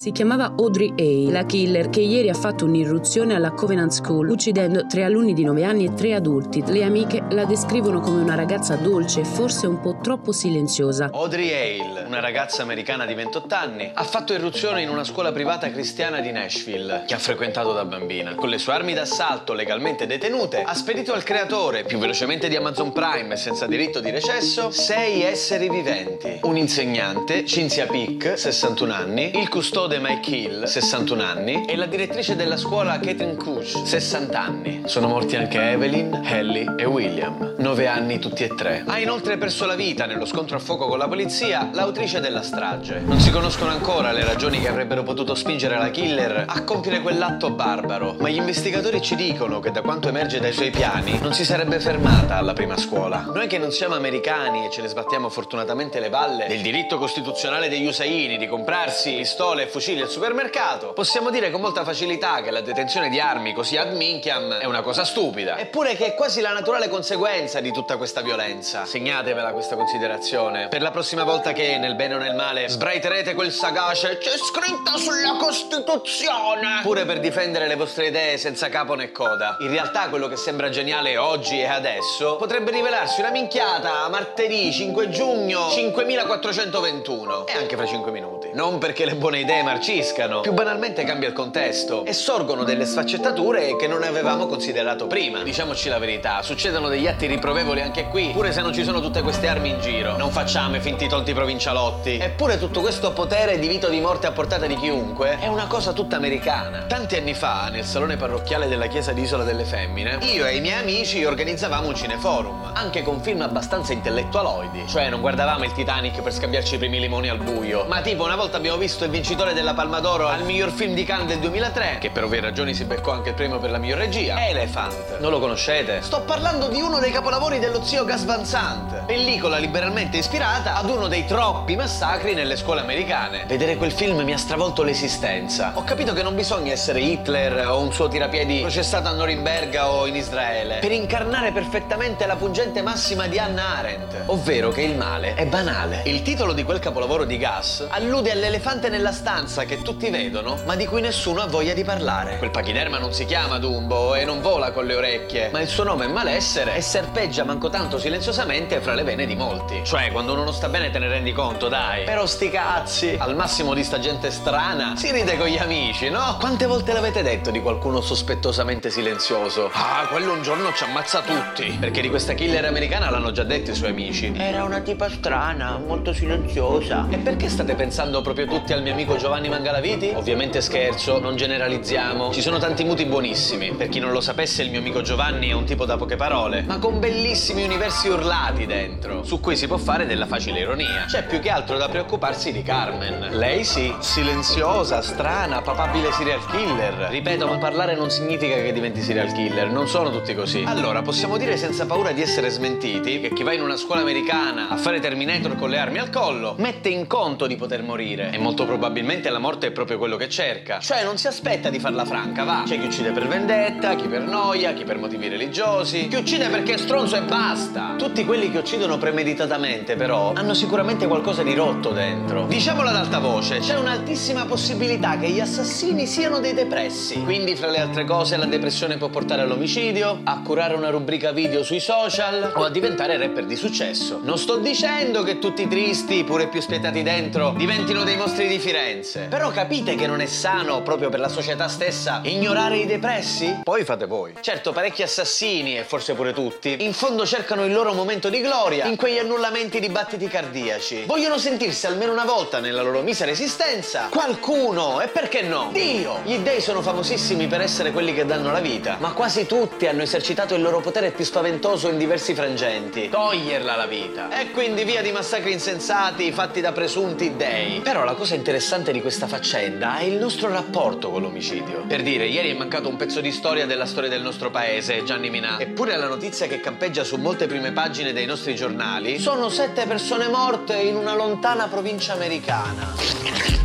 Si chiamava Audrey A., la killer che ieri ha fatto un'irruzione alla Covenant School uccidendo tre alunni di 9 anni e tre adulti. Le amiche la descrivono come una ragazza dolce e forse un po' troppo silenziosa. Audrey Hale, una ragazza americana di 28 anni, ha fatto irruzione in una scuola privata cristiana di Nashville che ha frequentato da bambina. Con le sue armi d'assalto legalmente detenute, ha spedito al creatore, più velocemente di Amazon Prime e senza diritto di recesso, sei esseri viventi. Un insegnante, Cinzia Pick, 61 anni, il custode Mike Hill, 61 anni, e la direttrice della scuola Caitlin Kush, 60 anni. Sono morti anche Evelyn, Ellie e William, 9 anni tutti e tre. Ha inoltre perso la vita nello scontro a fuoco con la polizia l'autrice della strage. Non si conoscono ancora le ragioni che avrebbero potuto spingere la killer a compiere quell'atto barbaro, ma gli investigatori ci dicono che da quanto emerge dai suoi piani non si sarebbe fermata alla prima scuola. Noi che non siamo americani e ce ne sbattiamo fortunatamente le valle del diritto costituzionale degli usaini di comprarsi pistole e fucili al supermercato, possiamo dire con molta facilità che la detenzione di armi così ad minchiam è una cosa stupida. Eppure che è quasi la naturale conseguenza di tutta questa violenza. Segnatevela questa considerazione. Per la prossima volta che, nel bene o nel male, sbraiterete quel sagace c'è scritto sulla Costituzione! Pure per difendere le vostre idee senza capo né coda. In realtà quello che sembra geniale oggi e adesso potrebbe rivelarsi una minchiata martedì 5 giugno 5421 e anche fra 5 minuti. Non perché le buone idee marciscano, più banalmente cambia il contesto e sorgono delle sfaccettature che non avevamo considerato prima. Diciamoci la verità, succedono degli atti riprovevoli anche qui, pure se non ci sono tutte queste armi in giro. Non facciamo i finti tonti provincialotti. Eppure tutto questo potere di vito di morte a portata di chiunque è una cosa tutta americana. Tanti anni fa, nel salone parrocchiale della chiesa di Isola delle Femmine, io e i miei amici organizzavamo un cineforum, anche con film abbastanza intellettualoidi. Cioè non guardavamo il Titanic per scambiarci i primi limoni al buio, ma tipo una volta abbiamo visto il vincitore della Palma d'Oro al miglior film di Cannes del 2003, che per ovvie ragioni si beccò anche il premio per la miglior regia, Elephant. Non lo conoscete? Sto parlando di uno dei capolavori dello zio Gas Van Sant, pellicola liberalmente ispirata ad uno dei troppi massacri nelle scuole americane. Vedere quel film mi ha stravolto l'esistenza. Ho capito che non bisogna essere Hitler o un suo tirapiedi processato a Norimberga o in Israele per incarnare perfettamente la pungente massima di Hannah Arendt, ovvero che il male è banale. Il titolo di quel capolavoro di Gas allude all'elefante nella stanza stanza che tutti vedono, ma di cui nessuno ha voglia di parlare. Quel pachiderma non si chiama Dumbo e non vola con le orecchie, ma il suo nome è malessere e serpeggia manco tanto silenziosamente fra le vene di molti. Cioè, quando uno non sta bene te ne rendi conto, dai. Però sti cazzi, al massimo di sta gente strana, si ride con gli amici, no? Quante volte l'avete detto di qualcuno sospettosamente silenzioso? Ah, quello un giorno ci ammazza tutti. Perché di questa killer americana l'hanno già detto i suoi amici. Era una tipa strana, molto silenziosa. E perché state pensando proprio tutti al mio amico Giovanni? Giovanni Mangalaviti? Ovviamente scherzo, non generalizziamo. Ci sono tanti muti buonissimi. Per chi non lo sapesse, il mio amico Giovanni è un tipo da poche parole, ma con bellissimi universi urlati dentro, su cui si può fare della facile ironia. C'è più che altro da preoccuparsi di Carmen. Lei sì, silenziosa, strana, papabile serial killer. Ripeto, ma parlare non significa che diventi serial killer, non sono tutti così. Allora, possiamo dire senza paura di essere smentiti che chi va in una scuola americana a fare Terminator con le armi al collo mette in conto di poter morire e molto probabilmente la morte è proprio quello che cerca. Cioè non si aspetta di farla franca, va. C'è chi uccide per vendetta, chi per noia, chi per motivi religiosi, chi uccide perché è stronzo e basta. Tutti quelli che uccidono premeditatamente, però, hanno sicuramente qualcosa di rotto dentro. Diciamolo ad alta voce, c'è un'altissima possibilità che gli assassini siano dei depressi. Quindi, fra le altre cose, la depressione può portare all'omicidio, a curare una rubrica video sui social o a diventare rapper di successo. Non sto dicendo che tutti tristi, pure più spietati dentro, diventino dei mostri di Firenze depresse. Però capite che non è sano proprio per la società stessa ignorare i depressi? Poi fate voi. Certo, parecchi assassini, e forse pure tutti, in fondo cercano il loro momento di gloria in quegli annullamenti di battiti cardiaci. Vogliono sentirsi almeno una volta nella loro misera esistenza qualcuno, e perché no? Dio! Gli dei sono famosissimi per essere quelli che danno la vita, ma quasi tutti hanno esercitato il loro potere più spaventoso in diversi frangenti. Toglierla la vita. E quindi via di massacri insensati fatti da presunti dei. Però la cosa interessante di questa faccenda è il nostro rapporto con l'omicidio. Per dire, ieri è mancato un pezzo di storia della storia del nostro paese, Gianni Minà. Eppure la notizia che campeggia su molte prime pagine dei nostri giornali sono sette persone morte in una lontana provincia americana.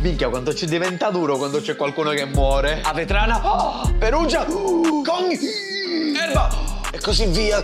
Minchia, quanto ci diventa duro quando c'è qualcuno che muore. Avetrana, oh, Perugia, uh, Cogni, Erba e così via.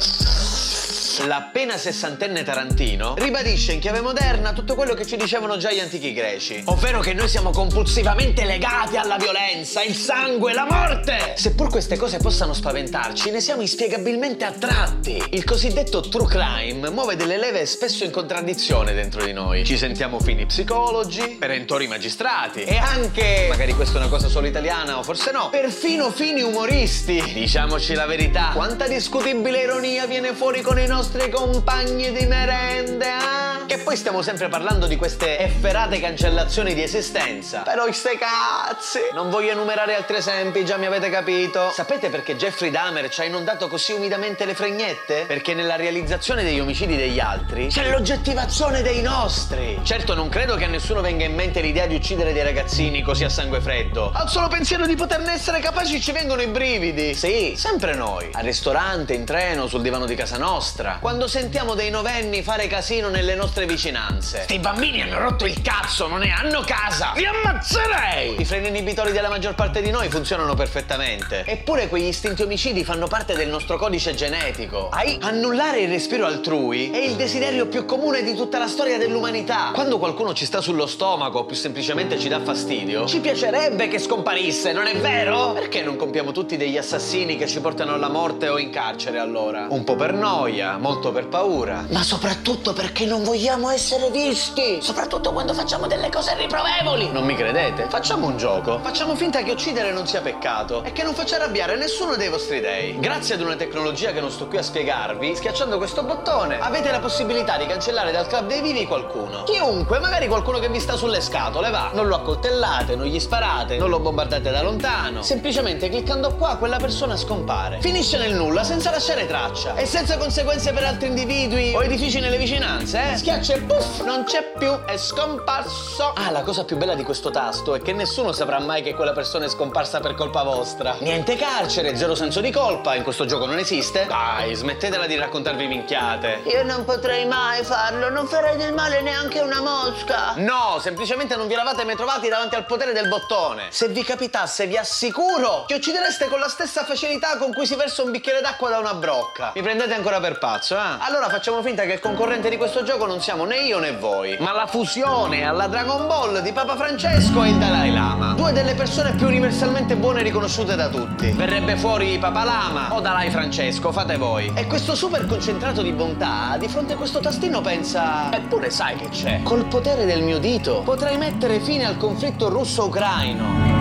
L'appena sessantenne Tarantino ribadisce in chiave moderna tutto quello che ci dicevano già gli antichi greci, ovvero che noi siamo compulsivamente legati alla violenza, il sangue, la morte. Seppur queste cose possano spaventarci, ne siamo inspiegabilmente attratti. Il cosiddetto true crime muove delle leve spesso in contraddizione dentro di noi. Ci sentiamo fini psicologi, perentori magistrati e anche, magari questa è una cosa solo italiana o forse no, perfino fini umoristi. Diciamoci la verità, quanta discutibile ironia viene fuori con i nostri compagni di merende, eh? Che poi stiamo sempre parlando di queste efferate cancellazioni di esistenza. Però ste cazzi! Non voglio enumerare altri esempi, già mi avete capito. Sapete perché Jeffrey Dahmer ci ha inondato così umidamente le fregnette? Perché nella realizzazione degli omicidi degli altri c'è l'oggettivazione dei nostri. Certo, non credo che a nessuno venga in mente l'idea di uccidere dei ragazzini così a sangue freddo. Al solo pensiero di poterne essere capaci ci vengono i brividi. Sì, sempre noi. Al ristorante, in treno, sul divano di casa nostra. Quando sentiamo dei novenni fare casino nelle nostre nostre vicinanze. Sti bambini hanno rotto il cazzo, non ne hanno casa! Vi ammazzerei! I freni inibitori della maggior parte di noi funzionano perfettamente. Eppure quegli istinti omicidi fanno parte del nostro codice genetico. Ai, annullare il respiro altrui è il desiderio più comune di tutta la storia dell'umanità. Quando qualcuno ci sta sullo stomaco o più semplicemente ci dà fastidio, ci piacerebbe che scomparisse, non è vero? Perché non compiamo tutti degli assassini che ci portano alla morte o in carcere allora? Un po' per noia, molto per paura, ma soprattutto perché non vogliamo vogliamo essere visti, soprattutto quando facciamo delle cose riprovevoli. Non mi credete? Facciamo un gioco. Facciamo finta che uccidere non sia peccato e che non faccia arrabbiare nessuno dei vostri dei. Grazie ad una tecnologia che non sto qui a spiegarvi, schiacciando questo bottone avete la possibilità di cancellare dal club dei vivi qualcuno. Chiunque, magari qualcuno che vi sta sulle scatole, va. Non lo accoltellate, non gli sparate, non lo bombardate da lontano. Semplicemente cliccando qua quella persona scompare. Finisce nel nulla senza lasciare traccia e senza conseguenze per altri individui o edifici nelle vicinanze, eh? Schiaccia e puff, non c'è più, è scomparso. Ah, la cosa più bella di questo tasto è che nessuno saprà mai che quella persona è scomparsa per colpa vostra. Niente carcere, zero senso di colpa, in questo gioco non esiste. Dai, smettetela di raccontarvi minchiate. Io non potrei mai farlo, non farei del male neanche una mosca. No, semplicemente non vi eravate mai trovati davanti al potere del bottone. Se vi capitasse, vi assicuro che uccidereste con la stessa facilità con cui si versa un bicchiere d'acqua da una brocca. Mi prendete ancora per pazzo, eh? Allora facciamo finta che il concorrente di questo gioco non sia siamo né io né voi, ma la fusione alla Dragon Ball di Papa Francesco e il Dalai Lama. Due delle persone più universalmente buone e riconosciute da tutti. Verrebbe fuori Papa Lama o Dalai Francesco, fate voi. E questo super concentrato di bontà, di fronte a questo tastino pensa... Eppure sai che c'è. Col potere del mio dito potrei mettere fine al conflitto russo-ucraino.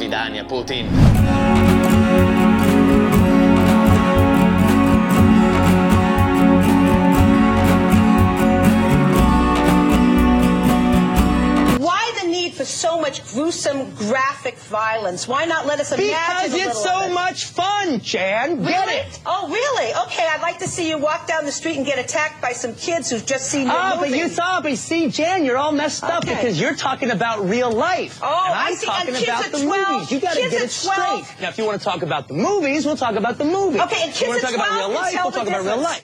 Svidania, Putin. Graphic violence? Why not let us imagine Because it's so much fun, Jan. Really? Get it? Oh, really? Okay, I'd like to see you walk down the street and get attacked by some kids who've just seen your oh, movie. but you thought, but see, Jan, you're all messed up because you're talking about real life. Oh, and I I'm see. talking And kids about the 12? movies. You got to Kids get it 12? straight. Now, if you want to talk about the movies, we'll talk about the movies. Okay, and If you want to talk about real life, we'll talk about real life.